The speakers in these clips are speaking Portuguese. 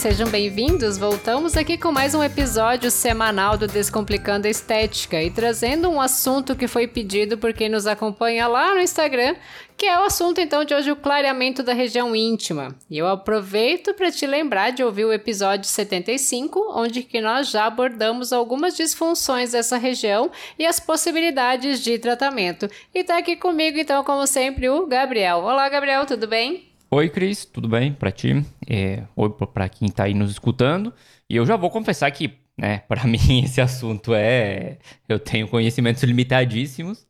Sejam bem-vindos. Voltamos aqui com mais um episódio semanal do Descomplicando a Estética e trazendo um assunto que foi pedido por quem nos acompanha lá no Instagram, que é o assunto então de hoje, o clareamento da região íntima. E eu aproveito para te lembrar de ouvir o episódio 75, onde que nós já abordamos algumas disfunções dessa região e as possibilidades de tratamento. E tá aqui comigo então, como sempre, o Gabriel. Olá, Gabriel, tudo bem? Oi, Cris, tudo bem para ti? É, oi para quem está aí nos escutando. E eu já vou confessar que, né, para mim esse assunto é. Eu tenho conhecimentos limitadíssimos.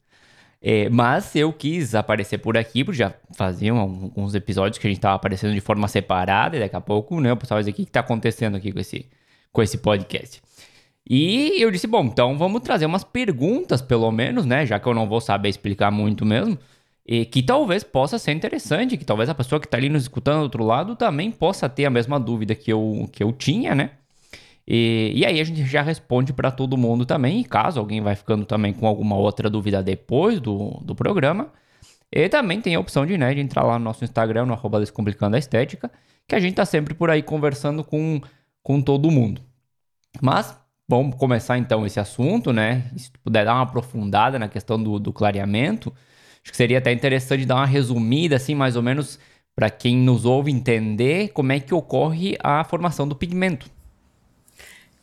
É, mas eu quis aparecer por aqui, porque já faziam alguns episódios que a gente estava aparecendo de forma separada, e daqui a pouco, né, o pessoal vai dizer o que está acontecendo aqui com esse, com esse podcast. E eu disse, bom, então vamos trazer umas perguntas, pelo menos, né, já que eu não vou saber explicar muito mesmo e que talvez possa ser interessante, que talvez a pessoa que está ali nos escutando do outro lado também possa ter a mesma dúvida que eu, que eu tinha, né? E, e aí a gente já responde para todo mundo também, e caso alguém vai ficando também com alguma outra dúvida depois do, do programa, e também tem a opção de, né, de entrar lá no nosso Instagram, no arroba Descomplicando a Estética, que a gente tá sempre por aí conversando com, com todo mundo. Mas, vamos começar então esse assunto, né? Se puder dar uma aprofundada na questão do, do clareamento, Acho que seria até interessante dar uma resumida, assim, mais ou menos, para quem nos ouve entender como é que ocorre a formação do pigmento.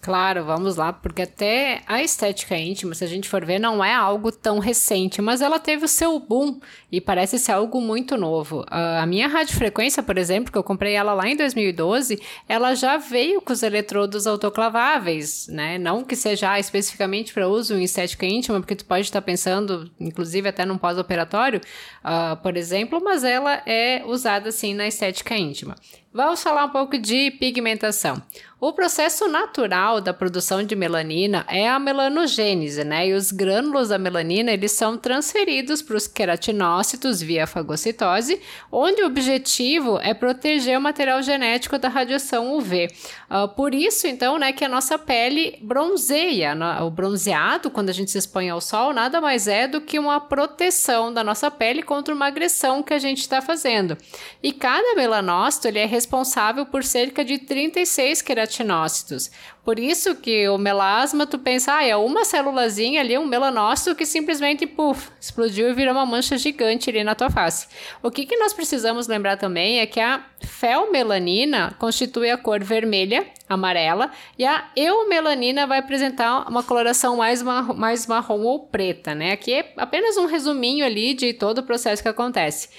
Claro, vamos lá, porque até a estética íntima, se a gente for ver, não é algo tão recente, mas ela teve o seu boom e parece ser algo muito novo. Uh, a minha radiofrequência, por exemplo, que eu comprei ela lá em 2012, ela já veio com os eletrodos autoclaváveis, né? Não que seja especificamente para uso em estética íntima, porque tu pode estar pensando, inclusive até num pós-operatório, uh, por exemplo, mas ela é usada assim na estética íntima. Vamos falar um pouco de pigmentação. O processo natural da produção de melanina é a melanogênese, né? E os grânulos da melanina eles são transferidos para os queratinócitos via fagocitose, onde o objetivo é proteger o material genético da radiação UV. Uh, ah, por isso, então, né, que a nossa pele bronzeia. O bronzeado, quando a gente se expõe ao sol, nada mais é do que uma proteção da nossa pele contra uma agressão que a gente está fazendo. E cada melanócito ele é responsável por cerca de 36 queratinócitos queratinócitos. Por isso que o melasma, tu pensa, ah, é uma célulazinha ali, um melanócito que simplesmente, puf, explodiu e virou uma mancha gigante ali na tua face. O que, que nós precisamos lembrar também é que a felmelanina constitui a cor vermelha, amarela, e a eumelanina vai apresentar uma coloração mais, mais marrom ou preta, né? Aqui é apenas um resuminho ali de todo o processo que acontece.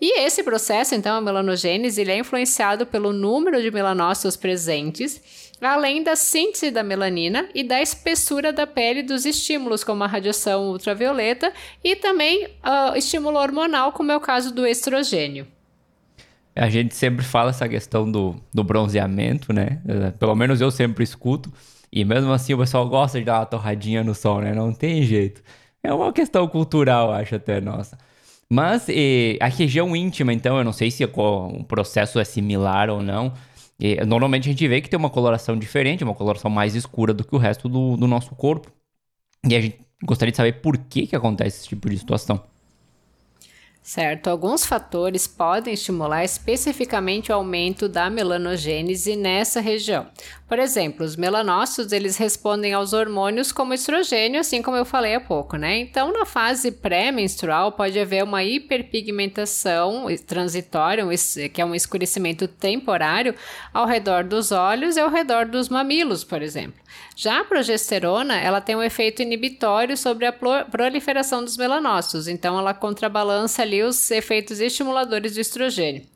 E esse processo, então, a melanogênese, ele é influenciado pelo número de melanócitos presentes, além da síntese da melanina e da espessura da pele dos estímulos, como a radiação ultravioleta, e também uh, estímulo hormonal, como é o caso do estrogênio. A gente sempre fala essa questão do, do bronzeamento, né? Eh, pelo menos eu sempre escuto. E mesmo assim o pessoal gosta de dar uma torradinha no sol, né? Não tem jeito. É uma questão cultural, acho até nossa. Mas a região íntima, então, eu não sei se o processo é similar ou não. Normalmente a gente vê que tem uma coloração diferente, uma coloração mais escura do que o resto do, do nosso corpo. E a gente gostaria de saber por que, que acontece esse tipo de situação. Certo, alguns fatores podem estimular especificamente o aumento da melanogênese nessa região. Por exemplo, os melanócitos eles respondem aos hormônios como estrogênio, assim como eu falei há pouco, né? Então, na fase pré-menstrual pode haver uma hiperpigmentação transitória, que é um escurecimento temporário ao redor dos olhos e ao redor dos mamilos, por exemplo. Já a progesterona, ela tem um efeito inibitório sobre a proliferação dos melanócitos, então ela contrabalança ali os efeitos estimuladores do estrogênio.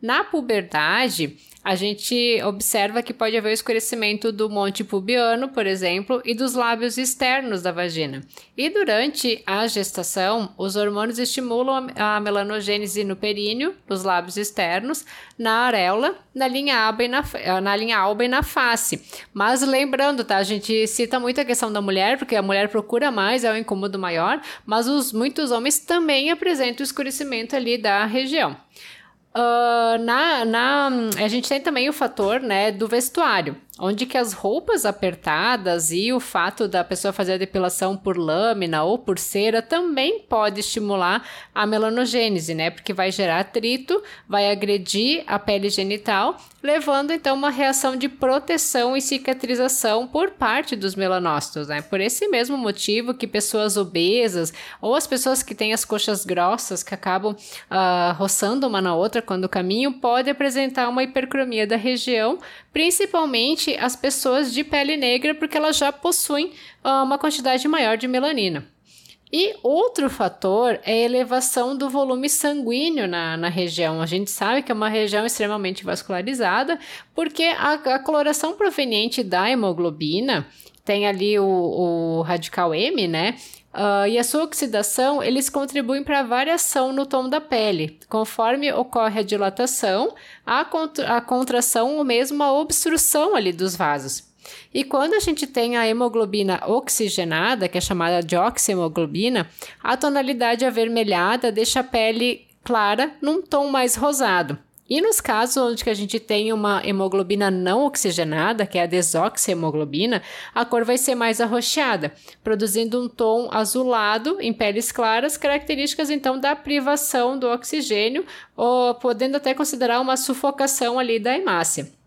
Na puberdade, a gente observa que pode haver escurecimento do monte pubiano, por exemplo, e dos lábios externos da vagina. E durante a gestação, os hormônios estimulam a melanogênese no períneo, nos lábios externos, na areola, na linha alba e na, na, linha alba e na face. Mas lembrando, tá? A gente cita muito a questão da mulher, porque a mulher procura mais, é o um incômodo maior, mas os, muitos homens também apresentam o escurecimento ali da região. Uh, na, na, a gente tem também o fator né, do vestuário onde que as roupas apertadas e o fato da pessoa fazer a depilação por lâmina ou por cera também pode estimular a melanogênese, né? Porque vai gerar atrito, vai agredir a pele genital, levando então uma reação de proteção e cicatrização por parte dos melanócitos, né? Por esse mesmo motivo que pessoas obesas ou as pessoas que têm as coxas grossas que acabam uh, roçando uma na outra quando caminham pode apresentar uma hipercromia da região, principalmente as pessoas de pele negra, porque elas já possuem uh, uma quantidade maior de melanina. E outro fator é a elevação do volume sanguíneo na, na região. A gente sabe que é uma região extremamente vascularizada, porque a, a coloração proveniente da hemoglobina tem ali o, o radical M, né? Uh, e a sua oxidação, eles contribuem para a variação no tom da pele, conforme ocorre a dilatação, a, contra a contração ou mesmo a obstrução ali dos vasos. E quando a gente tem a hemoglobina oxigenada, que é chamada de oxihemoglobina, a tonalidade avermelhada deixa a pele clara num tom mais rosado. E nos casos onde a gente tem uma hemoglobina não oxigenada, que é a desoxihemoglobina, a cor vai ser mais arroxeada, produzindo um tom azulado em peles claras, características então da privação do oxigênio, ou podendo até considerar uma sufocação ali da hemácia.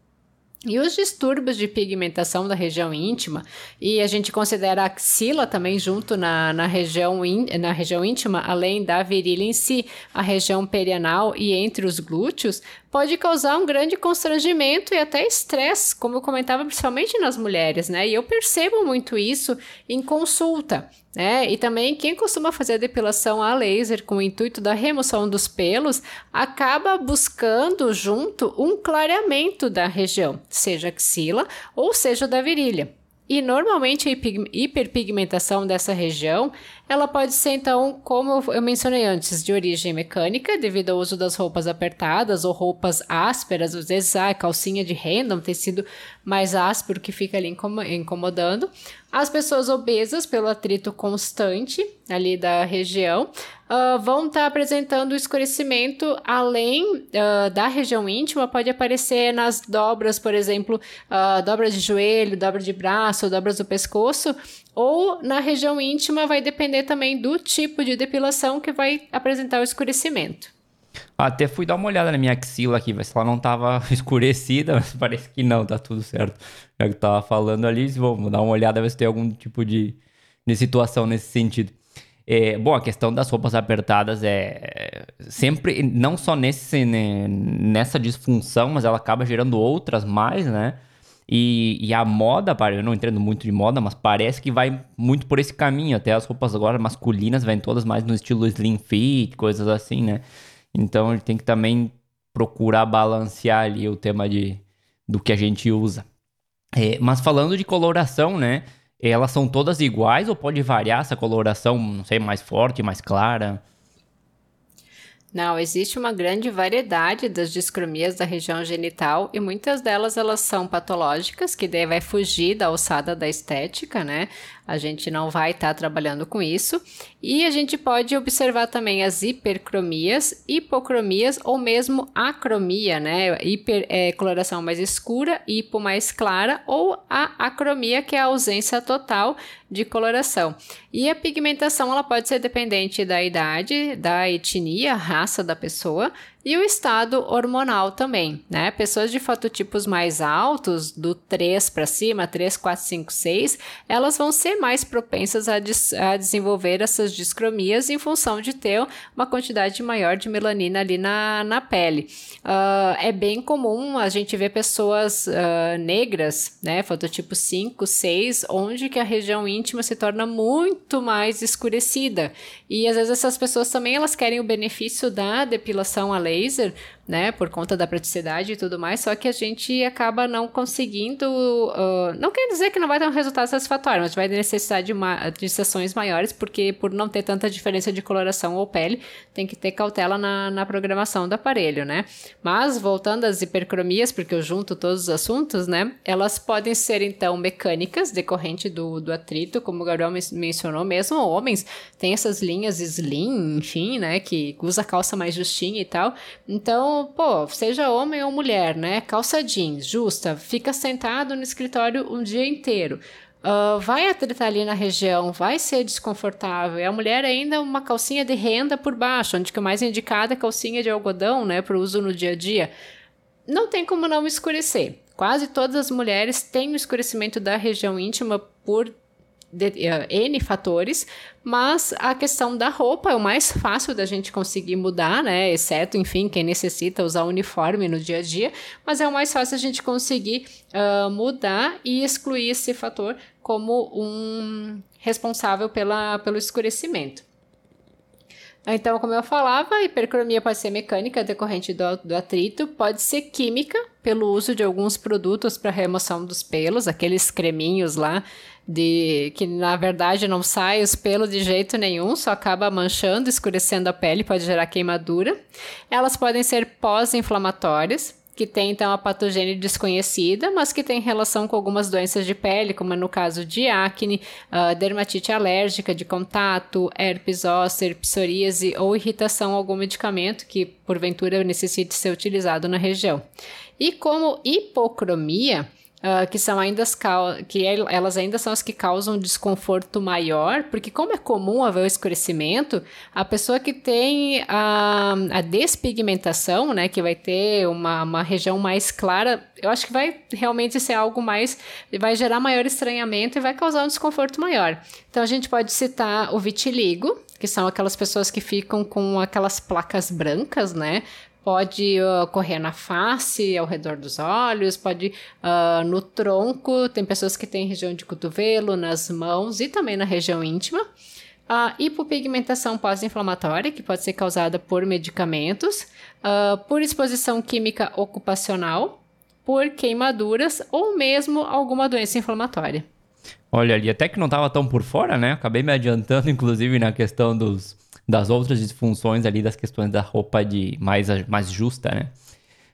E os distúrbios de pigmentação da região íntima, e a gente considera a axila também junto na, na, região, in, na região íntima, além da virilha em si, a região perianal e entre os glúteos, pode causar um grande constrangimento e até estresse, como eu comentava, principalmente nas mulheres, né? E eu percebo muito isso em consulta. né? e também quem costuma fazer a depilação a laser com o intuito da remoção dos pelos acaba buscando junto um clareamento da região, seja axila ou seja da virilha. E normalmente a hiperpigmentação dessa região, ela pode ser então, como eu mencionei antes, de origem mecânica, devido ao uso das roupas apertadas ou roupas ásperas, às vezes a ah, calcinha de renda, um tecido mais áspero que fica ali incomodando. As pessoas obesas, pelo atrito constante ali da região, uh, vão estar tá apresentando escurecimento além uh, da região íntima, pode aparecer nas dobras, por exemplo, uh, dobra de joelho, dobra de braço, dobras do pescoço, ou na região íntima vai depender também do tipo de depilação que vai apresentar o escurecimento. Até fui dar uma olhada na minha axila aqui, ver se ela não tava escurecida, mas parece que não, tá tudo certo. Já que tava falando ali, vamos dar uma olhada, ver se tem algum tipo de, de situação nesse sentido. É, bom, a questão das roupas apertadas é sempre, não só nesse, né, nessa disfunção, mas ela acaba gerando outras mais, né? E, e, a moda, eu não entendo muito de moda, mas parece que vai muito por esse caminho. Até as roupas agora masculinas vêm todas mais no estilo slim fit, coisas assim, né? Então a gente tem que também procurar balancear ali o tema de, do que a gente usa. É, mas falando de coloração, né? Elas são todas iguais ou pode variar essa coloração, não sei, mais forte, mais clara? Não, existe uma grande variedade das discromias da região genital e muitas delas elas são patológicas, que daí vai fugir da alçada da estética, né? A gente não vai estar tá trabalhando com isso. E a gente pode observar também as hipercromias, hipocromias ou mesmo acromia, né? Hiper é coloração mais escura, hipo mais clara ou a acromia, que é a ausência total de coloração. E a pigmentação ela pode ser dependente da idade, da etnia, raça da pessoa e o estado hormonal também, né? Pessoas de fototipos mais altos, do 3 para cima, 3, 4, 5, 6, elas vão ser mais propensas a, des a desenvolver essas discromias em função de ter uma quantidade maior de melanina ali na, na pele. Uh, é bem comum a gente ver pessoas uh, negras, né? Fototipo 5, 6, onde que a região íntima se torna muito mais escurecida. E às vezes essas pessoas também elas querem o benefício da depilação a laser laser né? Por conta da praticidade e tudo mais, só que a gente acaba não conseguindo. Uh, não quer dizer que não vai ter um resultado satisfatório, mas vai necessitar de, uma, de sessões maiores, porque por não ter tanta diferença de coloração ou pele, tem que ter cautela na, na programação do aparelho, né? Mas voltando às hipercromias, porque eu junto todos os assuntos, né? Elas podem ser então mecânicas, decorrente do, do atrito, como o Gabriel mencionou, mesmo homens têm essas linhas slim, enfim, né? Que usa calça mais justinha e tal. Então, Então, pô, seja homem ou mulher, né? Calça jeans, justa, fica sentado no escritório um dia inteiro. Uh, vai atritar ali na região, vai ser desconfortável. E a mulher ainda uma calcinha de renda por baixo, onde que o mais indicado é calcinha de algodão, né, para uso no dia a dia. Não tem como não escurecer. Quase todas as mulheres têm o escurecimento da região íntima por de, uh, N fatores, mas a questão da roupa é o mais fácil da gente conseguir mudar, né? Exceto, enfim, quem necessita usar uniforme no dia a dia, mas é o mais fácil a gente conseguir uh, mudar e excluir esse fator como um responsável pela, pelo escurecimento. Então, como eu falava, a hipercromia pode ser mecânica decorrente do, do atrito, pode ser química, pelo uso de alguns produtos para remoção dos pelos, aqueles creminhos lá, de que na verdade não sai os pelos de jeito nenhum, só acaba manchando, escurecendo a pele, pode gerar queimadura. Elas podem ser pós-inflamatórias, que tem então a patogênese desconhecida, mas que tem relação com algumas doenças de pele, como no caso de acne, uh, dermatite alérgica de contato, herpes zoster, psoríase ou irritação a algum medicamento que porventura necessite ser utilizado na região. E como hipocromia, Uh, que são ainda as que elas ainda são as que causam desconforto maior, porque como é comum haver o escurecimento, a pessoa que tem a, a despigmentação, né, que vai ter uma, uma região mais clara, eu acho que vai realmente ser algo mais, vai gerar maior estranhamento e vai causar um desconforto maior. Então a gente pode citar o vitiligo, que são aquelas pessoas que ficam com aquelas placas brancas, né? Pode uh, correr na face, ao redor dos olhos, pode uh, no tronco, tem pessoas que têm região de cotovelo, nas mãos e também na região íntima. A hipopigmentação pós-inflamatória, que pode ser causada por medicamentos, uh, por exposição química ocupacional, por queimaduras ou mesmo alguma doença inflamatória. Olha ali, até que não estava tão por fora, né? Acabei me adiantando, inclusive, na questão dos, das outras disfunções ali, das questões da roupa de mais, mais justa, né?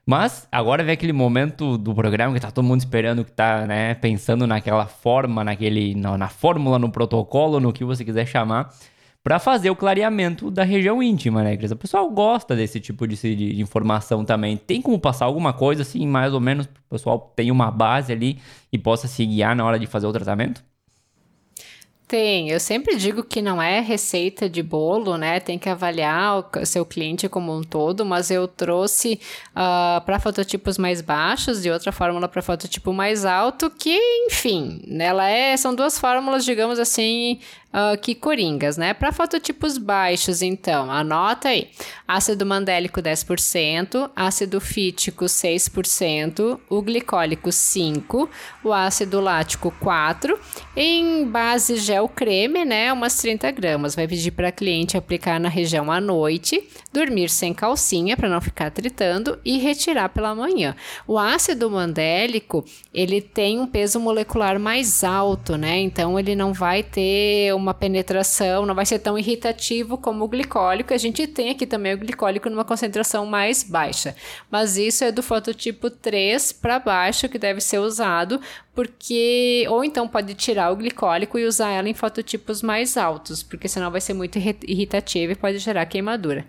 Mas agora vem aquele momento do programa que tá todo mundo esperando, que tá, né, pensando naquela forma, naquele, na, na fórmula, no protocolo, no que você quiser chamar, para fazer o clareamento da região íntima, né, Cris? O pessoal gosta desse tipo de, de, informação também. Tem como passar alguma coisa assim, mais ou menos, o pessoal ter uma base ali e possa se guiar na hora de fazer o tratamento? Tem, eu sempre digo que não é receita de bolo, né? Tem que avaliar o seu cliente como um todo, mas eu trouxe uh, para fototipos mais baixos e outra fórmula para fototipo mais alto, que, enfim, ela é, são duas fórmulas, digamos assim, uh, que coringas, né? Para fototipos baixos, então, anota aí: ácido mandélico 10%, ácido fítico 6%, o glicólico 5%, o ácido lático 4%, em base gel creme, né? Umas 30 gramas. Vai pedir para cliente aplicar na região à noite, dormir sem calcinha para não ficar tritando e retirar pela manhã. O ácido mandélico ele tem um peso molecular mais alto, né? Então ele não vai ter uma penetração, não vai ser tão irritativo como o glicólico. A gente tem aqui também o glicólico numa concentração mais baixa, mas isso é do fototipo 3 para baixo que deve ser usado, porque ou então pode tirar o glicólico e usar ela em fototipos mais altos, porque senão vai ser muito irritativo e pode gerar queimadura.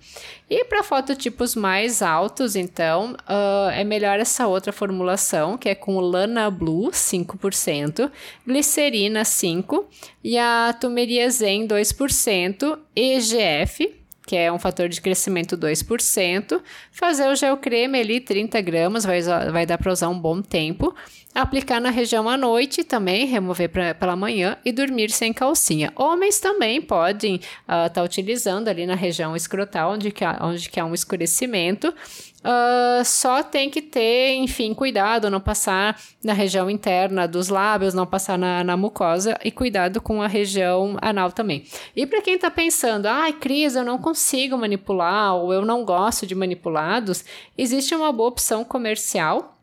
E para fototipos mais altos, então, uh, é melhor essa outra formulação, que é com Lana Blue 5%, glicerina 5% e a Tumeriazen 2%, EGF, que é um fator de crescimento 2%. Fazer o gel creme ali, 30 gramas, vai, vai dar para usar um bom tempo. Aplicar na região à noite também, remover pra, pela manhã e dormir sem calcinha. Homens também podem estar uh, tá utilizando ali na região escrotal, onde que há, onde que há um escurecimento. Uh, só tem que ter, enfim, cuidado, não passar na região interna dos lábios, não passar na, na mucosa e cuidado com a região anal também. E para quem está pensando, ai, ah, Cris, eu não consigo manipular ou eu não gosto de manipulados, existe uma boa opção comercial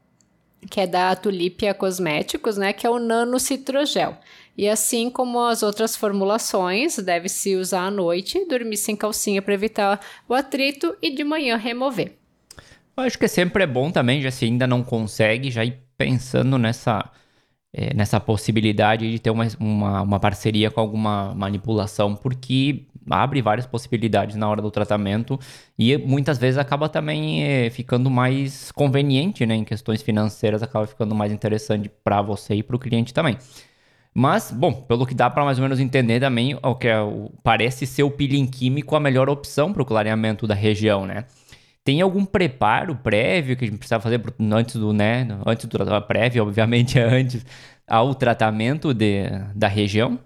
que é da Tulipia Cosméticos, né, que é o Nano Citrogel. E assim como as outras formulações, deve-se usar à noite, dormir sem calcinha para evitar o atrito e de manhã remover. Eu acho que sempre é bom também, já se ainda não consegue, já ir pensando nessa é, nessa possibilidade de ter uma, uma, uma, parceria com alguma manipulação, porque abre várias possibilidades na hora do tratamento e muitas vezes acaba também é, ficando mais conveniente, né? Em questões financeiras, acaba ficando mais interessante para você e para o cliente também. Mas, bom, pelo que dá para mais ou menos entender também, o que é, o, parece ser o peeling químico a melhor opção para o clareamento da região, né? Tem algum preparo prévio que a gente precisa fazer antes do, né? Antes do prévio, obviamente, antes ao tratamento de, da região?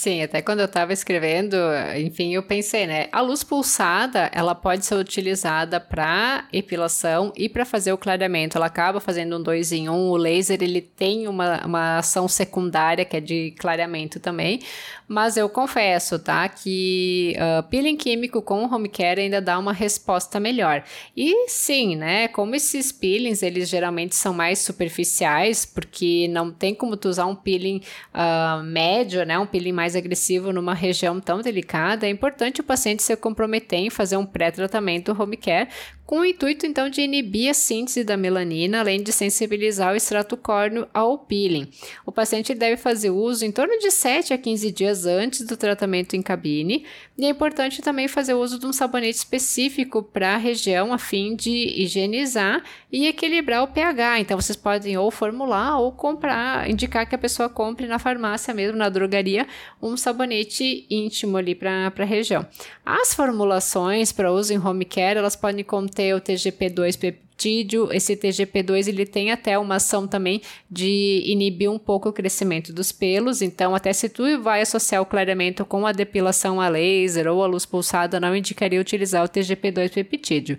Sim, até quando eu estava escrevendo, enfim, eu pensei, né? A luz pulsada, ela pode ser utilizada para epilação e para fazer o clareamento. Ela acaba fazendo um dois em um. O laser, ele tem uma, uma ação secundária, que é de clareamento também. Mas eu confesso, tá? Que uh, peeling químico com home care ainda dá uma resposta melhor. E sim, né? Como esses peelings, eles geralmente são mais superficiais, porque não tem como tu usar um peeling uh, médio, né? Um peeling mais mais agressivo numa região tão delicada, é importante o paciente se comprometer em fazer um pré-tratamento home care com o intuito então de inibir a síntese da melanina, além de sensibilizar o extrato córneo ao peeling. O paciente deve fazer uso em torno de 7 a 15 dias antes do tratamento em cabine, e é importante também fazer uso de um sabonete específico para a região a fim de higienizar e equilibrar o pH. Então vocês podem ou formular ou comprar, indicar que a pessoa compre na farmácia mesmo, na drogaria, um sabonete íntimo ali para a região. As formulações para uso em home care, elas podem conter o TGP2 peptídeo. Esse TGP2 ele tem até uma ação também de inibir um pouco o crescimento dos pelos. Então, até se tu vai associar o clareamento com a depilação a laser ou a luz pulsada, não indicaria utilizar o TGP2 peptídeo.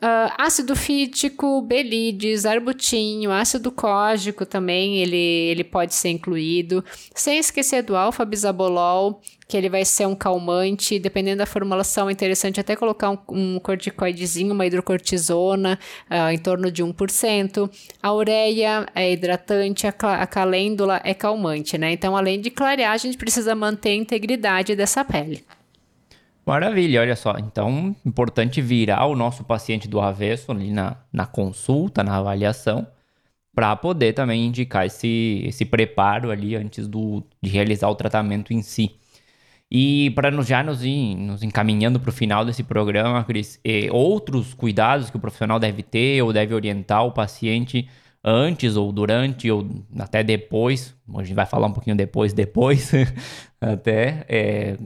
Uh, ácido fítico, belides, arbutinho, ácido cógico também, ele, ele pode ser incluído. Sem esquecer do alfa-bisabolol, que ele vai ser um calmante, dependendo da formulação, é interessante até colocar um, um corticoidezinho, uma hidrocortisona, uh, em torno de 1%. A ureia é hidratante, a, a calêndula é calmante, né? Então, além de clarear, a gente precisa manter a integridade dessa pele. Maravilha, olha só. Então, importante virar o nosso paciente do avesso ali na, na consulta, na avaliação, para poder também indicar esse, esse preparo ali antes do, de realizar o tratamento em si. E para já nos, nos encaminhando para o final desse programa, Cris, outros cuidados que o profissional deve ter ou deve orientar o paciente antes ou durante ou até depois, a gente vai falar um pouquinho depois, depois, até, é,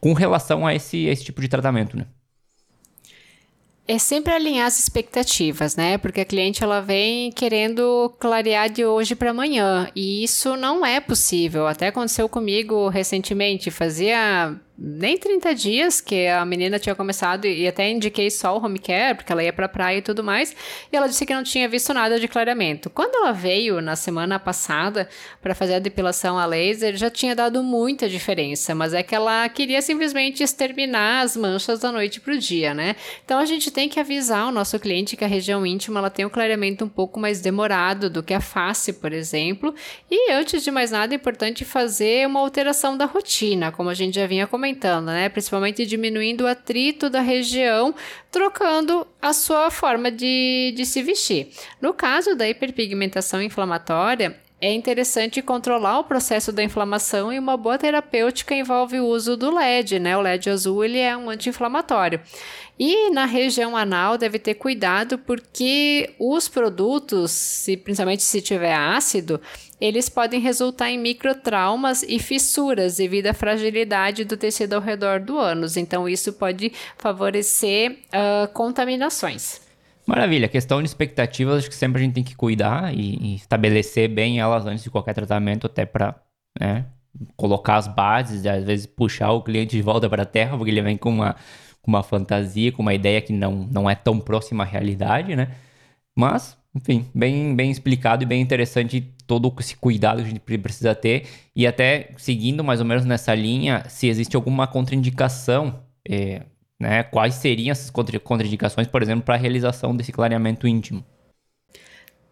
com relação a esse, a esse tipo de tratamento, né? É sempre alinhar as expectativas, né? Porque a cliente ela vem querendo clarear de hoje para amanhã e isso não é possível. Até aconteceu comigo recentemente. Fazia nem 30 dias que a menina tinha começado e até indiquei só o home care, porque ela ia pra praia e tudo mais, e ela disse que não tinha visto nada de clareamento. Quando ela veio na semana passada para fazer a depilação a laser, já tinha dado muita diferença, mas é que ela queria simplesmente exterminar as manchas da noite pro dia, né? Então a gente tem que avisar o nosso cliente que a região íntima ela tem um clareamento um pouco mais demorado do que a face, por exemplo, e antes de mais nada é importante fazer uma alteração da rotina, como a gente já vinha comentando aumentando, né? Principalmente diminuindo o atrito da região, trocando a sua forma de, de se vestir. No caso da hiperpigmentação inflamatória, é interessante controlar o processo da inflamação e uma boa terapêutica envolve o uso do LED, né? O LED azul ele é um anti-inflamatório. E na região anal deve ter cuidado porque os produtos, se, principalmente se tiver ácido, eles podem resultar em microtraumas e fissuras devido à fragilidade do tecido ao redor do ânus. Então isso pode favorecer uh, contaminações. Maravilha. A questão de expectativas, acho que sempre a gente tem que cuidar e, e estabelecer bem elas antes de qualquer tratamento, até para né, colocar as bases, e às vezes puxar o cliente de volta para a terra, porque ele vem com uma, com uma fantasia, com uma ideia que não, não é tão próxima à realidade, né? Mas, enfim, bem, bem explicado e bem interessante todo esse cuidado que a gente precisa ter. E até seguindo mais ou menos nessa linha, se existe alguma contraindicação. É, né? Quais seriam essas contraindicações, por exemplo, para a realização desse clareamento íntimo?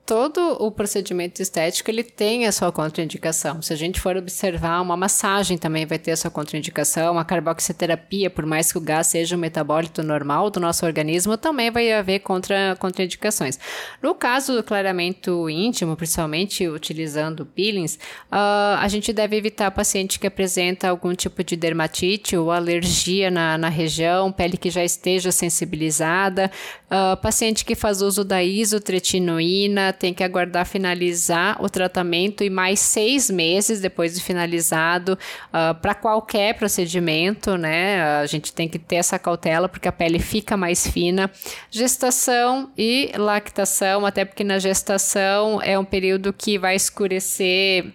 Todo o procedimento estético ele tem a sua contraindicação. Se a gente for observar, uma massagem também vai ter a sua contraindicação, a carboxiterapia, por mais que o gás seja um metabólito normal do nosso organismo, também vai haver contra, contraindicações. No caso do clareamento íntimo, principalmente utilizando peelings, uh, a gente deve evitar paciente que apresenta algum tipo de dermatite ou alergia na, na região, pele que já esteja sensibilizada, uh, paciente que faz uso da isotretinoína, tem que aguardar finalizar o tratamento e mais seis meses depois de finalizado uh, ah, para qualquer procedimento, né? A gente tem que ter essa cautela porque a pele fica mais fina. Gestação e lactação, até porque na gestação é um período que vai escurecer,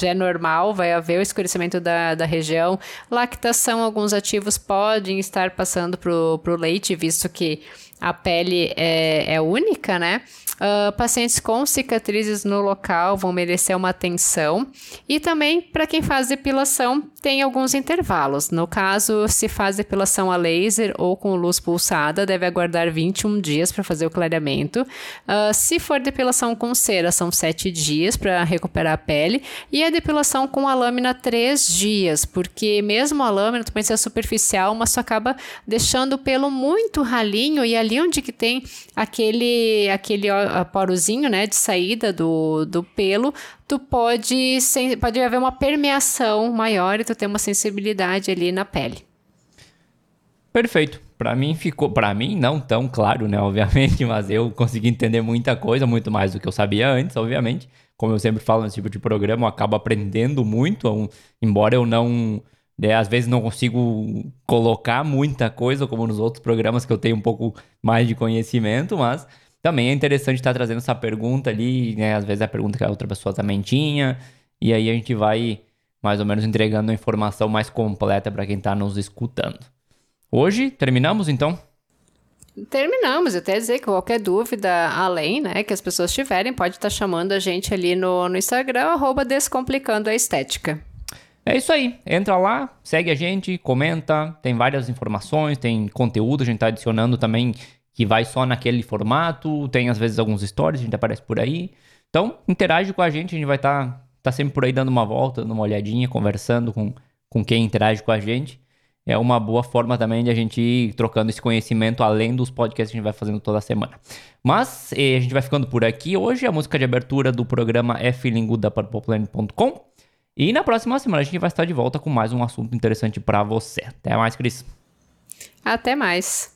já é normal, vai haver o escurecimento da, da região. Lactação, alguns ativos podem estar passando para o leite, visto que a pele é, é única, né? Uh, pacientes com cicatrizes no local vão merecer uma atenção. E também, para quem faz depilação, tem alguns intervalos. No caso, se faz depilação a laser ou com luz pulsada, deve aguardar 21 dias para fazer o clareamento. Uh, se for depilação com cera, são 7 dias para recuperar a pele. E a depilação com a lâmina, 3 dias, porque mesmo a lâmina também ser superficial, mas só acaba deixando o pelo muito ralinho e ali onde que tem aquele, aquele porozinho, né, de saída do, do pelo, tu pode, pode haver uma permeação maior e tu ter uma sensibilidade ali na pele. Perfeito. Para mim ficou, para mim não tão claro, né, obviamente, mas eu consegui entender muita coisa, muito mais do que eu sabia antes, obviamente. Como eu sempre falo nesse tipo de programa, eu acabo aprendendo muito, embora eu não né? Às vezes não consigo colocar muita coisa, como nos outros programas que eu tenho um pouco mais de conhecimento, mas também é interessante estar trazendo essa pergunta ali, né? Às vezes é a pergunta que a outra pessoa também tinha, e aí a gente vai mais ou menos entregando a informação mais completa para quem está nos escutando. Hoje terminamos então? Terminamos, até dizer que qualquer dúvida além, né, que as pessoas tiverem, pode estar chamando a gente ali no, no Instagram, arroba Descomplicando a Estética. É isso aí. Entra lá, segue a gente, comenta. Tem várias informações, tem conteúdo. A gente tá adicionando também que vai só naquele formato. Tem às vezes alguns stories, a gente aparece por aí. Então, interage com a gente. A gente vai estar tá, tá sempre por aí dando uma volta, dando uma olhadinha, conversando com, com quem interage com a gente. É uma boa forma também de a gente ir trocando esse conhecimento além dos podcasts que a gente vai fazendo toda semana. Mas eh, a gente vai ficando por aqui. Hoje a música de abertura do programa é Feeling Good da PurplePlanet.com. E na próxima semana a gente vai estar de volta com mais um assunto interessante para você. Até mais, Cris. Até mais.